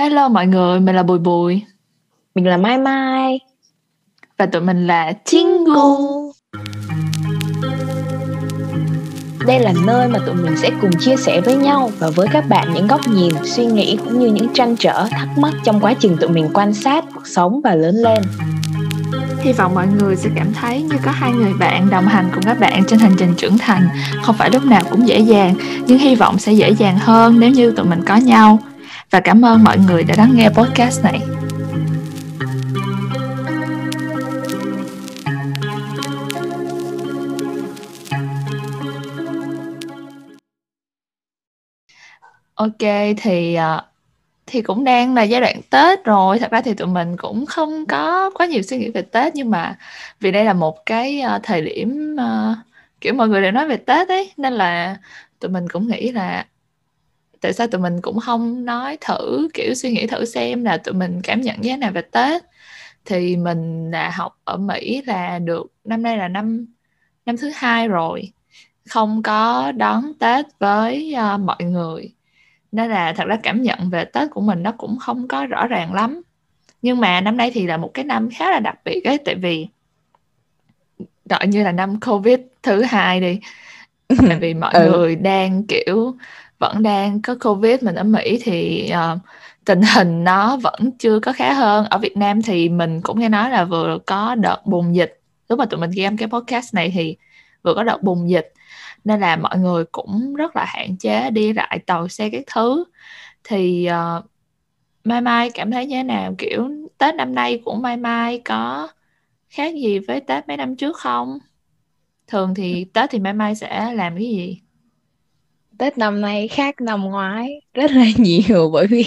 Hello mọi người, mình là Bùi Bùi. Mình là Mai Mai. Và tụi mình là Chingu Đây là nơi mà tụi mình sẽ cùng chia sẻ với nhau Và với các bạn những góc nhìn, suy nghĩ cũng như những trăn trở, thắc mắc Trong quá trình tụi mình quan sát cuộc sống và lớn lên. Hy vọng mọi người sẽ cảm thấy như có hai người bạn đồng hành cùng các bạn trên hành trình trưởng thành. Không phải lúc nào cũng dễ dàng Nhưng hy vọng sẽ dễ dàng hơn nếu như tụi mình có nhau và cảm ơn mọi người đã lắng nghe podcast này. Ok thì ờ, thì cũng đang là giai đoạn Tết rồi. Thật ra thì tụi mình cũng không có quá nhiều suy nghĩ về Tết nhưng mà vì đây là một cái ờ, thời điểm uh, kiểu mọi người đều nói về Tết ấy nên là tụi mình cũng nghĩ là tại sao tụi mình cũng không nói thử kiểu suy nghĩ thử xem là tụi mình cảm nhận như thế nào về Tết? Thì mình đã học ở Mỹ là được năm nay là năm năm thứ hai rồi không có đón Tết với uh, mọi người. Nên là thật ra cảm nhận về Tết của mình nó cũng không có rõ ràng lắm. Nhưng mà năm nay thì là một cái năm khá là đặc biệt ấy tại vì gọi như là năm Covid thứ hai đi. Tại vì mọi ừ. người đang kiểu vẫn đang có covid mình ở mỹ thì uh, tình hình nó vẫn chưa có khá hơn. Ở việt nam thì mình cũng nghe nói là vừa có đợt bùng dịch. Lúc mà tụi mình ghi âm cái podcast này thì vừa có đợt bùng dịch. Nên là mọi người cũng rất là hạn chế đi lại tàu xe các thứ. Thì uh, mai mai cảm thấy như thế nào? Kiểu tết năm nay của mai mai có khác gì với tết mấy năm trước không? Thường thì tết thì mai mai sẽ làm cái gì? Tết năm nay khác năm ngoái rất là nhiều bởi vì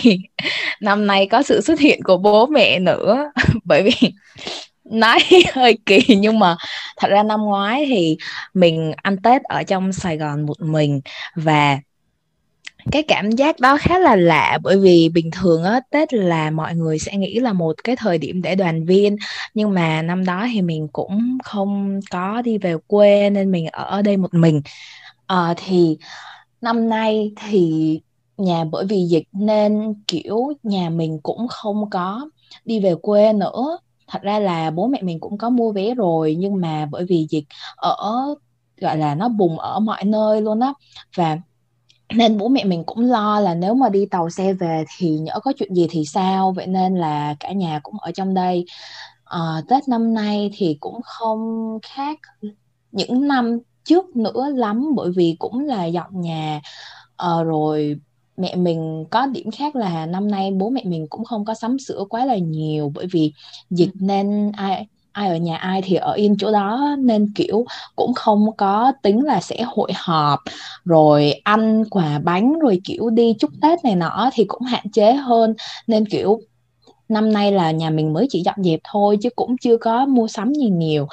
năm nay có sự xuất hiện của bố mẹ nữa. Bởi vì nói hơi kỳ nhưng mà thật ra năm ngoái thì mình ăn Tết ở trong Sài Gòn một mình và cái cảm giác đó khá là lạ bởi vì bình thường á Tết là mọi người sẽ nghĩ là một cái thời điểm để đoàn viên nhưng mà năm đó thì mình cũng không có đi về quê nên mình ở đây một mình. À, thì năm nay thì nhà bởi vì dịch nên kiểu nhà mình cũng không có đi về quê nữa. Thật ra là bố mẹ mình cũng có mua vé rồi nhưng mà bởi vì dịch ở gọi là nó bùng ở mọi nơi luôn á. Và nên bố mẹ mình cũng lo là nếu mà đi tàu xe về thì nhỡ có chuyện gì thì sao? Vậy nên là cả nhà cũng ở trong đây. À, tết năm nay thì cũng không khác. Những năm trước nữa lắm bởi vì cũng là dọn nhà. Uh, rồi mẹ mình có điểm khác là năm nay bố mẹ mình cũng không có sắm sửa quá là nhiều bởi vì dịch ừ. nên ai ai ở nhà ai thì ở yên chỗ đó nên kiểu cũng không có tính là sẽ hội họp. Rồi ăn quà bánh rồi kiểu đi chúc tết này nọ thì cũng hạn chế hơn. Nên kiểu năm nay là nhà mình mới chỉ dọn dẹp thôi chứ cũng chưa có mua sắm gì nhiều.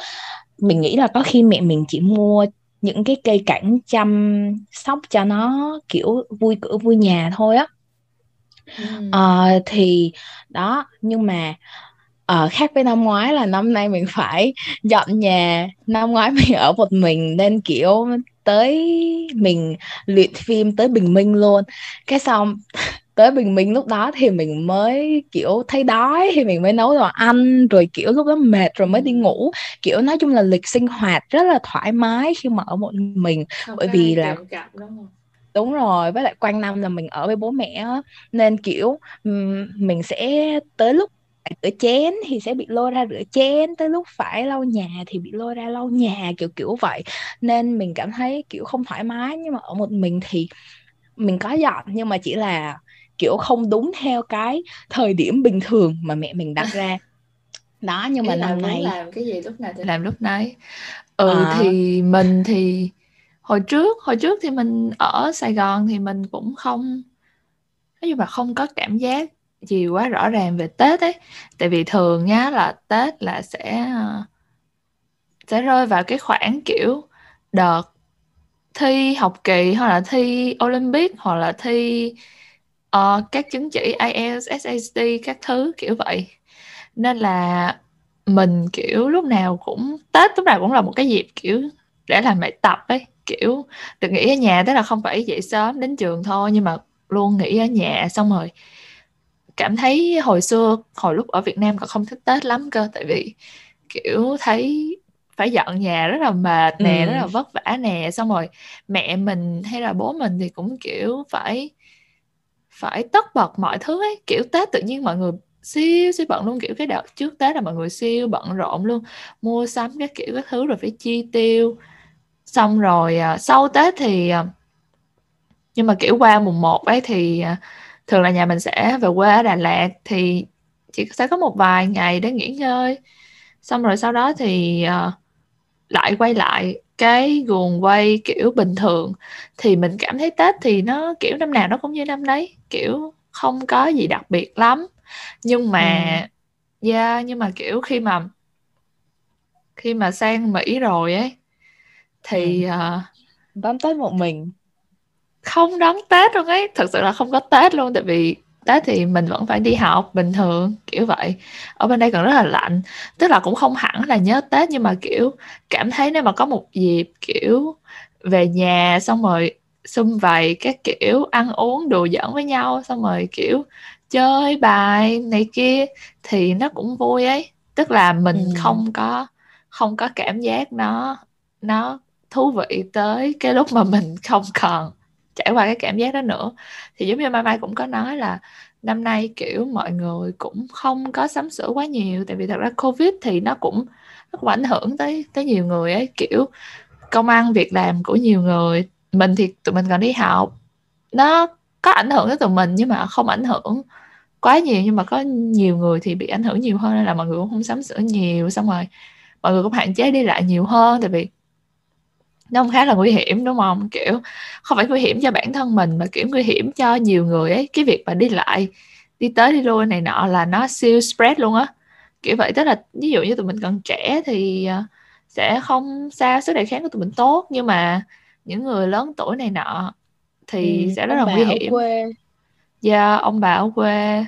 Mình nghĩ là có khi mẹ mình chỉ mua những cái cây cảnh chăm sóc cho nó kiểu vui cửa vui nhà thôi á. Ừ. à, thì đó nhưng mà uh, khác với năm ngoái là năm nay mình phải dọn nhà. Năm ngoái mình ở một mình nên kiểu tới mình luyện phim tới bình minh luôn. Cái xong tới bình minh lúc đó thì mình mới kiểu thấy đói thì mình mới nấu đồ ăn rồi kiểu lúc đó mệt rồi mới đi ngủ. Kiểu nói chung là lịch sinh hoạt rất là thoải mái khi mà ở một mình không bởi vì là đúng, rồi với lại quanh năm là mình ở với bố mẹ nên kiểu mình sẽ tới lúc rửa chén thì sẽ bị lôi ra rửa chén tới lúc phải lau nhà thì bị lôi ra lau nhà kiểu kiểu vậy. Nên mình cảm thấy kiểu không thoải mái. Nhưng mà ở một mình thì mình có dọn nhưng mà chỉ là kiểu không đúng theo cái thời điểm bình thường mà mẹ mình đặt ra. Đó nhưng mà năm nay làm cái gì lúc nào thì làm lúc nấy. Ừ à. thì mình thì hồi trước hồi trước thì mình ở Sài Gòn thì mình cũng không nói chung là không có cảm giác gì quá rõ ràng về Tết ấy. Tại vì thường nhá là Tết là sẽ sẽ rơi vào cái khoảng kiểu đợt thi học kỳ hoặc là thi Olympic hoặc là thi uh, các chứng chỉ IELTS, SAT các thứ kiểu vậy. Nên là mình kiểu lúc nào cũng Tết lúc nào cũng là một cái dịp kiểu để làm bài tập ấy. Kiểu được nghỉ ở nhà tức là không phải dậy sớm đến trường thôi nhưng mà luôn nghỉ ở nhà xong rồi cảm thấy hồi xưa hồi lúc ở Việt Nam còn không thích Tết lắm cơ. Tại vì kiểu thấy phải dọn nhà rất là mệt nè ừ. rất là vất vả nè. Xong rồi mẹ mình hay là bố mình thì cũng kiểu phải phải tất bật mọi thứ ấy. Kiểu Tết tự nhiên mọi người siêu siêu bận luôn. Kiểu cái đợt trước Tết là mọi người siêu bận rộn luôn. Mua sắm các kiểu các thứ rồi phải chi tiêu. Xong rồi à, sau Tết thì à, nhưng mà kiểu qua mùng 1 ấy thì à, thường là nhà mình sẽ về quê ở Đà Lạt thì chỉ sẽ có một vài ngày để nghỉ ngơi. Xong rồi sau đó thì uh, lại quay lại cái guồng quay kiểu bình thường. Thì mình cảm thấy Tết thì nó kiểu năm nào nó cũng như năm đấy kiểu không có gì đặc biệt lắm. Nhưng mà ừ. yeah, nhưng mà kiểu khi mà khi mà sang Mỹ rồi ấy thì ừ. uh, đón Tết một mình. không đón Tết luôn ấy. Thật sự là không có Tết luôn tại vì Tết thì mình vẫn phải đi học bình thường kiểu vậy. Ở bên đây còn rất là lạnh. Tức là cũng không hẳn là nhớ Tết nhưng mà kiểu cảm thấy nếu mà có một dịp kiểu về nhà xong rồi xung vầy các kiểu ăn uống đùa giỡn với nhau xong rồi kiểu chơi bài này kia thì nó cũng vui ấy. Tức là mình ừ. không có không có cảm giác nó nó thú vị tới cái lúc mà mình không còn trải qua cái cảm giác đó nữa. Thì giống như mai mai cũng có nói là năm nay kiểu mọi người cũng không có sắm sửa quá nhiều tại vì thật ra covid thì nó cũng nó cũng ảnh hưởng tới tới nhiều người ấy. Kiểu công ăn việc làm của nhiều người mình thì tụi mình còn đi học. Nó có ảnh hưởng tới tụi mình nhưng mà không ảnh hưởng quá nhiều, nhưng mà có nhiều người thì bị ảnh hưởng nhiều hơn nên là mọi người cũng không sắm sửa nhiều. Xong rồi mọi người cũng hạn chế đi lại nhiều hơn tại vì nó khá là nguy hiểm, đúng không? Kiểu không phải nguy hiểm cho bản thân mình mà, kiểu, nguy hiểm cho nhiều người ấy. Cái việc mà đi lại, đi tới đi lui này nọ là nó siêu spread luôn á. Kiểu vậy, tức là ví dụ như tụi mình còn trẻ thì ờ, sẽ không sao, sức đề kháng của tụi mình tốt. Nhưng mà những người lớn tuổi này nọ thì ừ, sẽ rất là nguy hiểm. quê. Dạ, ông bà ở quê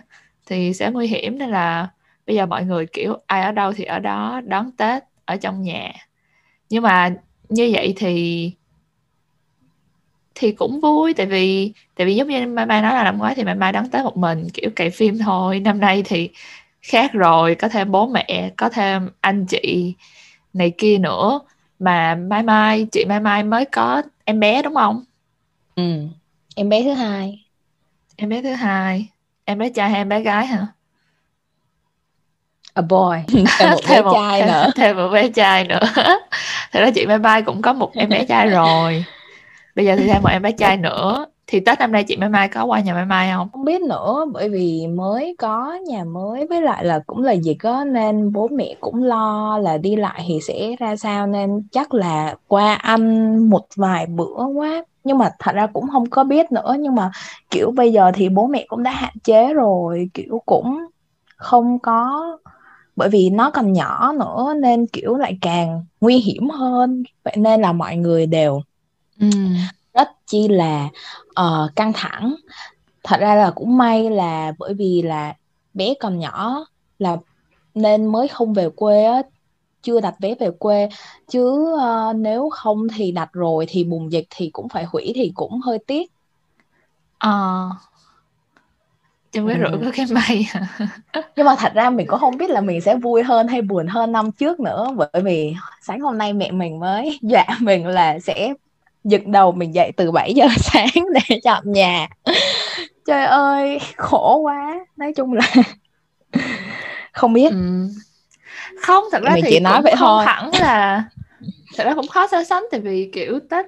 thì sẽ nguy hiểm nên là bây giờ mọi người kiểu ai ở đâu thì ở đó đón Tết ở trong nhà. Nhưng mà như vậy thì thì cũng vui tại vì tại vì giống như mai mai nói là năm ngoái thì mai mai đón tết một mình kiểu cày phim thôi. Năm nay thì khác rồi có thêm bố mẹ có thêm anh chị này kia nữa mà mai mai chị mai mai mới có em bé đúng không? Ừ. Em bé thứ hai. Em bé thứ hai. Em bé trai hay em bé gái hả? A boy. Thêm một bé một, trai nữa. thêm một bé trai nữa. Thật ra chị Mai Mai cũng có một em bé trai rồi. Bây giờ thì thêm một em bé trai nữa thì Tết năm nay chị Mai Mai có qua nhà Mai Mai không? Không biết nữa bởi vì mới có nhà mới với lại là cũng là dịch á nên bố mẹ cũng lo là đi lại thì sẽ ra sao nên chắc là qua ăn một vài bữa quá nhưng mà thật ra cũng không có biết nữa nhưng mà kiểu bây giờ thì bố mẹ cũng đã hạn chế rồi kiểu cũng không có bởi vì nó còn nhỏ nữa nên kiểu lại càng nguy hiểm hơn vậy nên là mọi người đều ừ. Rất chi là uh, căng thẳng. Thật ra là cũng may là bởi vì là bé còn nhỏ là nên mới không về quê á chưa đặt vé về quê. Chứ uh, nếu không thì đặt rồi thì bùng dịch thì cũng phải hủy thì cũng hơi tiếc. Ờ. Uh, trong cái rủi có cái may. Nhưng mà thật ra mình cũng không biết là mình sẽ vui hơn hay buồn hơn năm trước nữa bởi vì sáng hôm nay mẹ mình mới dọa mình là sẽ giật đầu mình dậy từ 7 giờ sáng để chọn nhà. Trời ơi khổ quá. Nói chung là không biết. Ừ. không thật ra mình thì chỉ nói vậy thôi. hẳn là thật ra cũng khó so sánh tại vì kiểu tết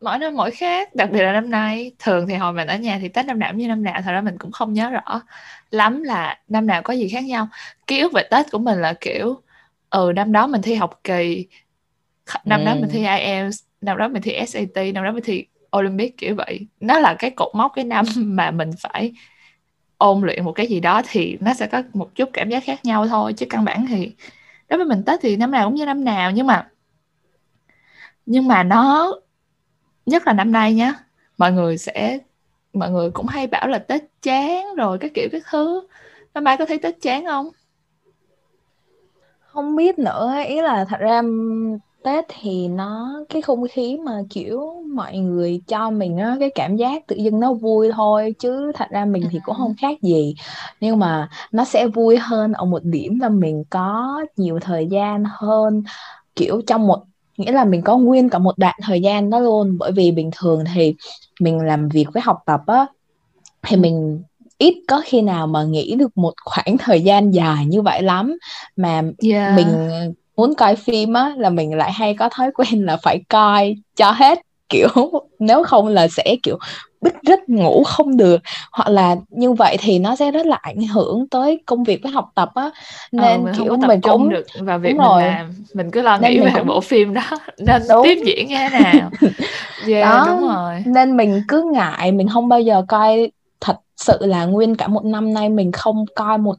mỗi năm mỗi khác đặc biệt là năm nay. Thường thì hồi mình ở nhà thì tết năm nào cũng như năm nào thật ra mình cũng không nhớ rõ lắm là năm nào có gì khác nhau. Ký ức về tết của mình là kiểu ừ năm đó mình thi học kỳ năm ừ. đó mình thi IELTS năm đó mình thi SAT năm đó mình thi Olympic, kiểu vậy. Nó là cái cột mốc, cái năm mà mình phải ôn luyện một cái gì đó thì nó sẽ có một chút cảm giác khác nhau thôi, chứ căn bản thì đối với mình tết thì năm nào cũng như năm nào. Nhưng mà nhưng mà nó, nhất là năm nay nhá, mọi người sẽ, mọi người cũng hay bảo là tết chán rồi, các kiểu các thứ. Năm mai có thấy tết chán không? Không biết nữa, ý là thật ra Tết thì nó cái không khí mà kiểu mọi người cho mình á cái cảm giác tự dưng nó vui thôi chứ thật ra mình thì cũng không khác gì. Nhưng mà nó sẽ vui hơn ở một điểm là mình có nhiều thời gian hơn kiểu trong một nghĩa là mình có nguyên cả một đoạn thời gian đó luôn. Bởi vì bình thường thì mình làm việc với học tập á thì mình ít có khi nào mà nghĩ được một khoảng thời gian dài như vậy lắm. Mà yeah. mình muốn coi phim á là mình lại hay có thói quen là phải coi cho hết. Kiểu nếu không là sẽ kiểu bít rít ngủ không được. Hoặc là như vậy thì nó sẽ rất là ảnh hưởng tới công việc với học tập á. Nên ừ, mình kiểu không tập mình trung cũng được vào việc mình làm. Mình cứ lo Nên nghĩ về cũng- bộ phim đó. Nên Đúng. tiếp diễn như thế nào. Yeah, Đó. đúng rồi. Nên mình cứ ngại mình không bao giờ coi. Thật sự là nguyên cả một năm nay mình không coi một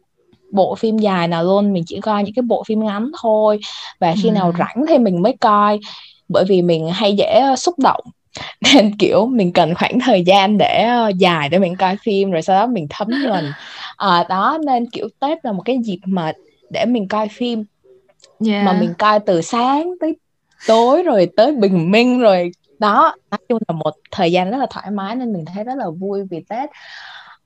bộ phim dài nào luôn mình chỉ coi những cái bộ phim ngắn thôi. Và khi nào Ừ. rảnh thì mình mới coi bởi vì mình hay dễ ờ, xúc động. Nên kiểu mình cần khoảng thời gian để ờ, dài để mình coi phim rồi sau đó mình thấm nhuần. À, đó nên kiểu Tết là một cái dịp mà để mình coi phim. Yeah. mà mình coi từ sáng tới tối rồi tới bình minh rồi. Đó nói chung là một thời gian rất là thoải mái nên mình thấy rất là vui vì Tết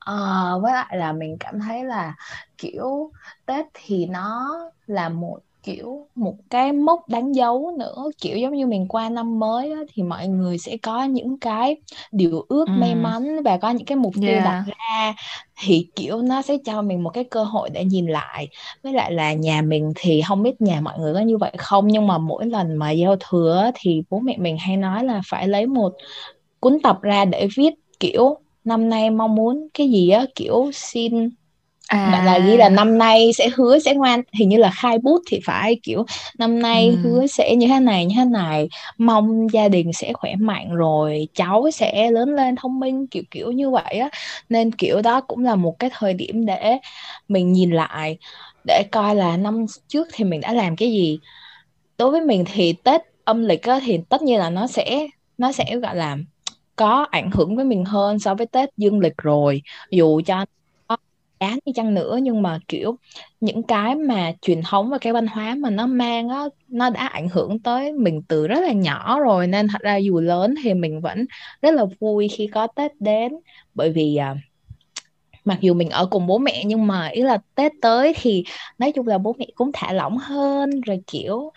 Ờ, với lại là mình cảm thấy là kiểu Tết thì nó là một kiểu một cái mốc đánh dấu nữa kiểu giống như mình qua năm mới á, thì mọi người sẽ có những cái điều ước Ừ. may mắn và có những cái mục tiêu Yeah. đặt ra thì kiểu nó sẽ cho mình một cái cơ hội để nhìn lại với lại là nhà mình thì không biết nhà mọi người có như vậy không nhưng mà mỗi lần mà giao thừa thì bố mẹ mình hay nói là phải lấy một cuốn tập ra để viết kiểu năm nay mong muốn cái gì á kiểu xin à. gọi là ghi là năm nay sẽ hứa sẽ ngoan. Hình như là khai bút thì phải kiểu năm nay Ừ. hứa sẽ như thế này như thế này. Mong gia đình sẽ khỏe mạnh rồi cháu sẽ lớn lên thông minh kiểu kiểu như vậy á. Nên kiểu đó cũng là một cái thời điểm để mình nhìn lại để coi là năm trước thì mình đã làm cái gì. Đối với mình thì Tết âm lịch á, thì tất nhiên là nó sẽ nó sẽ gọi là có ảnh hưởng với mình hơn so với Tết dương lịch rồi. Dù cho án đi chăng nữa nhưng mà kiểu những cái mà truyền thống và cái văn hóa mà nó mang á nó đã ảnh hưởng tới mình từ rất là nhỏ rồi. Nên thật ra dù lớn thì mình vẫn rất là vui khi có Tết đến. Bởi vì à, mặc dù mình ở cùng bố mẹ nhưng mà ý là Tết tới thì nói chung là bố mẹ cũng thả lỏng hơn rồi kiểu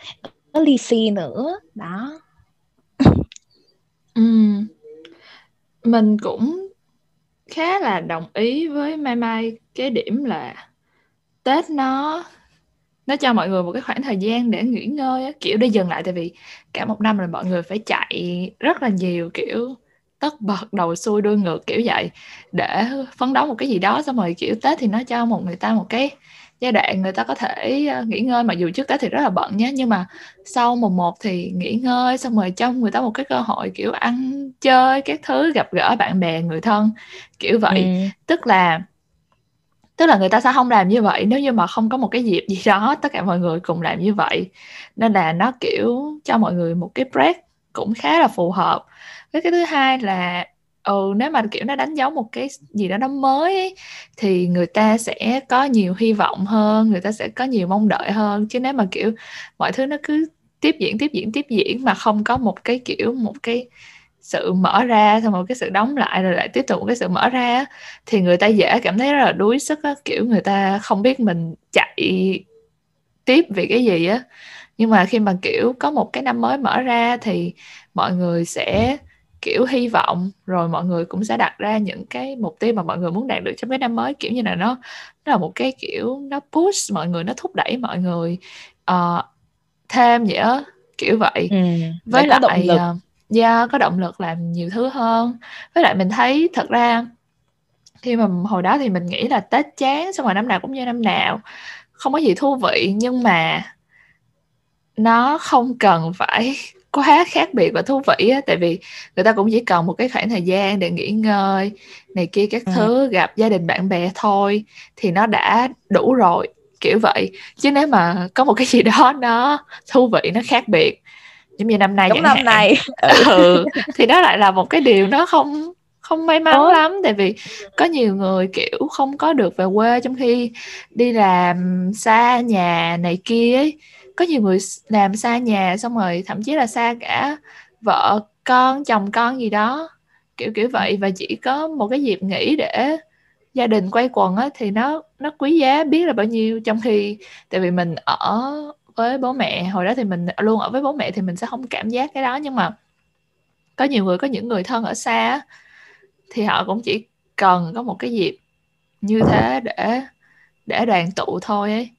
có lì xì nữa. Đó. Ừ. Mình cũng khá là đồng ý với Mai Mai cái điểm là Tết nó nó cho mọi người một cái khoảng thời gian để nghỉ ngơi á, kiểu để dừng lại. Tại vì cả một năm là mọi người phải chạy rất là nhiều kiểu tất bật đầu xuôi đuôi ngược kiểu vậy để phấn đấu một cái gì đó. Xong rồi kiểu Tết thì nó cho một người ta một cái giai đoạn người ta có thể ờ, nghỉ ngơi. Mặc dù trước Tết thì rất là bận nhé nhưng mà sau mùng 1 thì nghỉ ngơi xong rồi cho người ta một cái cơ hội kiểu ăn chơi các thứ gặp gỡ bạn bè người thân kiểu vậy. Ừ. tức là tức là người ta sẽ không làm như vậy nếu như mà không có một cái dịp gì đó tất cả mọi người cùng làm như vậy. Nên là nó kiểu cho mọi người một cái break cũng khá là phù hợp. Với cái thứ hai là ừ nếu mà kiểu nó đánh dấu một cái gì đó nó mới ấy, thì người ta sẽ có nhiều hy vọng hơn người ta sẽ có nhiều mong đợi hơn. Chứ nếu mà kiểu mọi thứ nó cứ tiếp diễn tiếp diễn tiếp diễn mà không có một cái kiểu một cái sự mở ra xong một cái sự đóng lại rồi lại tiếp tục một cái sự mở ra thì người ta dễ cảm thấy rất là đuối sức á, kiểu người ta không biết mình chạy tiếp vì cái gì á. Nhưng mà khi mà kiểu có một cái năm mới mở ra thì mọi người sẽ kiểu hy vọng rồi mọi người cũng sẽ đặt ra những cái mục tiêu mà mọi người muốn đạt được trong cái năm mới kiểu như là nó nó là một cái kiểu nó push mọi người nó thúc đẩy mọi người ờ, thêm vậy á kiểu vậy Ừ. với lại động lực ờ, yeah, có động lực làm nhiều thứ hơn với lại mình thấy thật ra khi mà hồi đó thì mình nghĩ là Tết chán xong rồi năm nào cũng như năm nào không có gì thú vị nhưng mà nó không cần phải quá khác biệt và thú vị á. Tại vì người ta cũng chỉ cần một cái khoảng thời gian để nghỉ ngơi này kia các Ừ. thứ gặp gia đình bạn bè thôi thì nó đã đủ rồi kiểu vậy. Chứ nếu mà có một cái gì đó nó thú vị nó khác biệt giống như năm nay chẳng năm hạn. này ừ thì đó lại là một cái điều nó không không may mắn Ủa? lắm. Tại vì có nhiều người kiểu không có được về quê trong khi đi làm xa nhà này kia ấy có nhiều người làm xa nhà xong rồi thậm chí là xa cả vợ con, chồng con gì đó, kiểu kiểu vậy. Và chỉ có một cái dịp nghỉ để gia đình quay quần á, thì nó nó quý giá, biết là bao nhiêu trong khi tại vì mình ở với bố mẹ. Hồi đó thì mình luôn ở với bố mẹ thì mình sẽ không cảm giác cái đó. Nhưng mà có nhiều người, có những người thân ở xa thì họ cũng chỉ cần có một cái dịp như thế để để đoàn tụ thôi ấy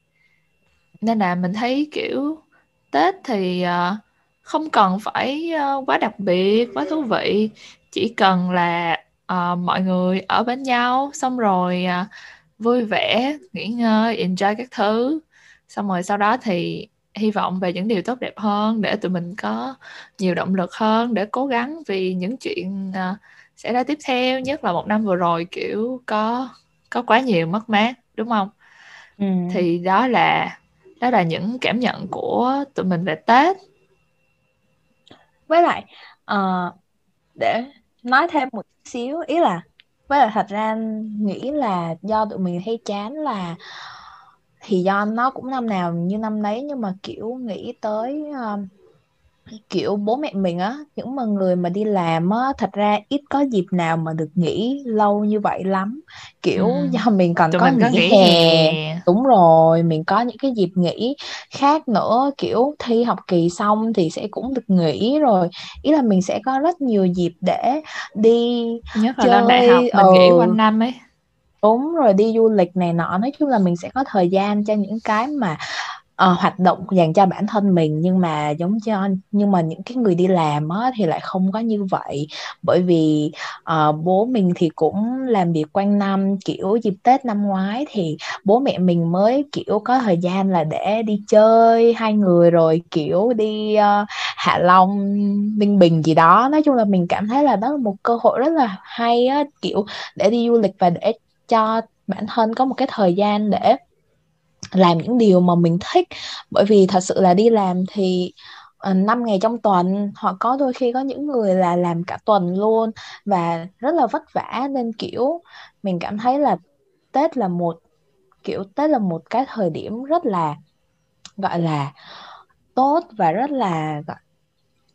nên là mình thấy kiểu tết thì uh, không cần phải uh, quá đặc biệt quá thú vị. Chỉ cần là uh, mọi người ở bên nhau xong rồi uh, vui vẻ nghỉ ngơi enjoy các thứ. Xong rồi sau đó thì hy vọng về những điều tốt đẹp hơn để tụi mình có nhiều động lực hơn để cố gắng vì những chuyện uh, sẽ ra tiếp theo. Nhất là một năm vừa rồi kiểu có có quá nhiều mất mát đúng không? Ừ. thì đó là đó là những cảm nhận của tụi mình về tết. Với lại uh, để nói thêm một xíu ý là với lại thật ra nghĩ là do tụi mình hay chán là thì do nó cũng năm nào như năm đấy nhưng mà kiểu nghĩ tới uh, kiểu bố mẹ mình á những mà người mà đi làm á thật ra ít có dịp nào mà được nghỉ lâu như vậy lắm kiểu ừ. do mình còn Tụi có mình nghỉ, nghỉ hè. hè đúng rồi mình có những cái dịp nghỉ khác nữa kiểu thi học kỳ xong thì sẽ cũng được nghỉ rồi ý là mình sẽ có rất nhiều dịp để đi nhất là lên đại học mình ừ. nghỉ quanh năm ấy đúng rồi đi du lịch này nọ nói chung là mình sẽ có thời gian cho những cái mà uh, hoạt động dành cho bản thân mình nhưng mà giống cho nhưng mà những cái người đi làm á, thì lại không có như vậy. Bởi vì uh, bố mình thì cũng làm việc quanh năm kiểu dịp Tết năm ngoái thì bố mẹ mình mới kiểu có thời gian là để đi chơi hai người rồi kiểu đi uh, Hạ Long Ninh Bình gì đó. Nói chung là mình cảm thấy là đó là một cơ hội rất là hay á, kiểu để đi du lịch và để cho bản thân có một cái thời gian để làm những điều mà mình thích. Bởi vì thật sự là đi làm thì ờ, uh, 5 ngày trong tuần hoặc có đôi khi có những người là làm cả tuần luôn và rất là vất vả. Nên kiểu mình cảm thấy là Tết là một kiểu Tết là một cái thời điểm rất là gọi là tốt và rất là gọi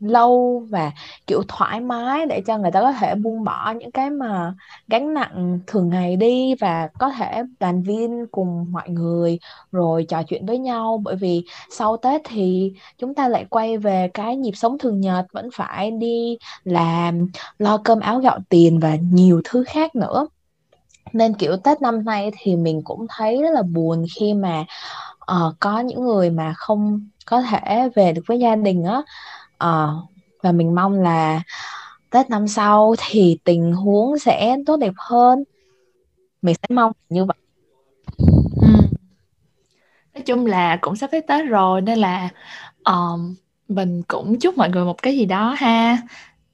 lâu và kiểu thoải mái để cho người ta có thể buông bỏ những cái mà gánh nặng thường ngày đi và có thể đoàn viên cùng mọi người rồi trò chuyện với nhau. Bởi vì sau Tết thì chúng ta lại quay về cái nhịp sống thường nhật vẫn phải đi làm lo cơm áo gạo tiền và nhiều thứ khác nữa. Nên kiểu Tết năm nay thì mình cũng thấy rất là buồn khi mà uh, có những người mà không có thể về được với gia đình á. Ờ, và mình mong là Tết năm sau thì tình huống sẽ tốt đẹp hơn. Mình sẽ mong như vậy. Ừ. Nói chung là cũng sắp tới Tết rồi nên là um, mình cũng chúc mọi người một cái gì đó ha.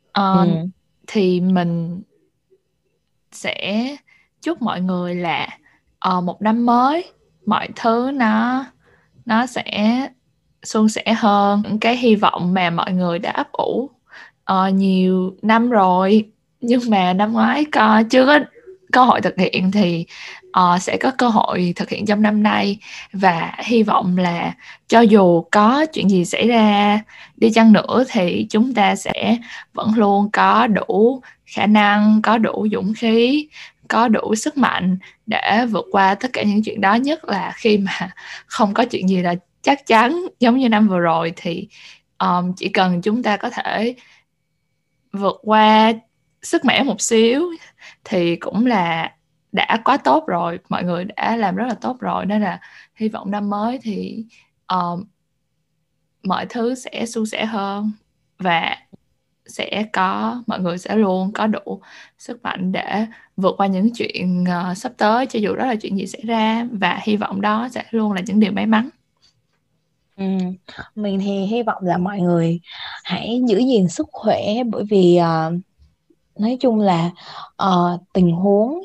Uh, ừ. Thì mình sẽ chúc mọi người là uh, một năm mới mọi thứ nó nó sẽ suôn sẻ hơn. Những cái hy vọng mà mọi người đã ấp ủ uh, nhiều năm rồi. Nhưng mà năm ngoái có chưa có cơ hội thực hiện thì uh, sẽ có cơ hội thực hiện trong năm nay. Và hy vọng là cho dù có chuyện gì xảy ra đi chăng nữa thì chúng ta sẽ vẫn luôn có đủ khả năng có đủ dũng khí có đủ sức mạnh để vượt qua tất cả những chuyện đó. Nhất là khi mà không có chuyện gì là chắc chắn giống như năm vừa rồi thì um, chỉ cần chúng ta có thể vượt qua sức mẻ một xíu thì cũng là đã quá tốt rồi mọi người đã làm rất là tốt rồi. Nên là hy vọng năm mới thì um, mọi thứ sẽ suôn sẻ hơn và sẽ có mọi người sẽ luôn có đủ sức mạnh để vượt qua những chuyện uh, sắp tới cho dù đó là chuyện gì xảy ra. Và hy vọng đó sẽ luôn là những điều may mắn. Ừ. Mình thì hy vọng là mọi người hãy giữ gìn sức khỏe bởi vì uh, nói chung là uh, tình huống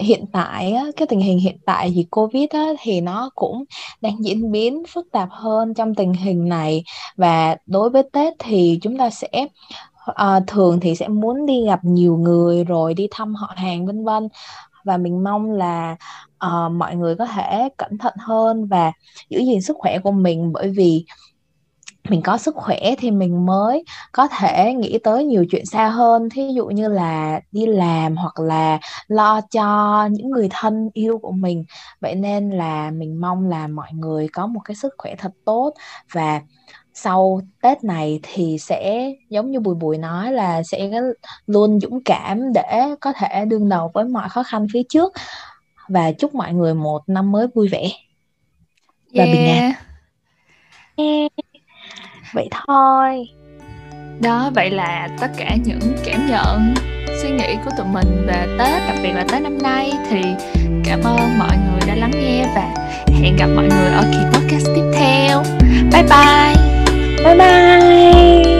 hiện tại á, cái tình hình hiện tại thì Covid á, thì nó cũng đang diễn biến phức tạp hơn trong tình hình này. Và đối với Tết thì chúng ta sẽ uh, thường thì sẽ muốn đi gặp nhiều người rồi đi thăm họ hàng vân vân và mình mong là uh, mọi người có thể cẩn thận hơn và giữ gìn sức khỏe của mình. Bởi vì mình có sức khỏe thì mình mới có thể nghĩ tới nhiều chuyện xa hơn. Thí dụ như là đi làm hoặc là lo cho những người thân yêu của mình. Vậy nên là mình mong là mọi người có một cái sức khỏe thật tốt và sau Tết này thì sẽ giống như Bùi Bùi nói là sẽ luôn dũng cảm để có thể đương đầu với mọi khó khăn phía trước. Và chúc mọi người một năm mới vui vẻ và yeah. bình an. Yeah. Vậy thôi. Đó vậy là tất cả những cảm nhận suy nghĩ của tụi mình về tết đặc biệt là tết năm nay. Thì cảm ơn mọi người đã lắng nghe và hẹn gặp mọi người ở kỳ podcast tiếp theo. Bye bye 拜拜。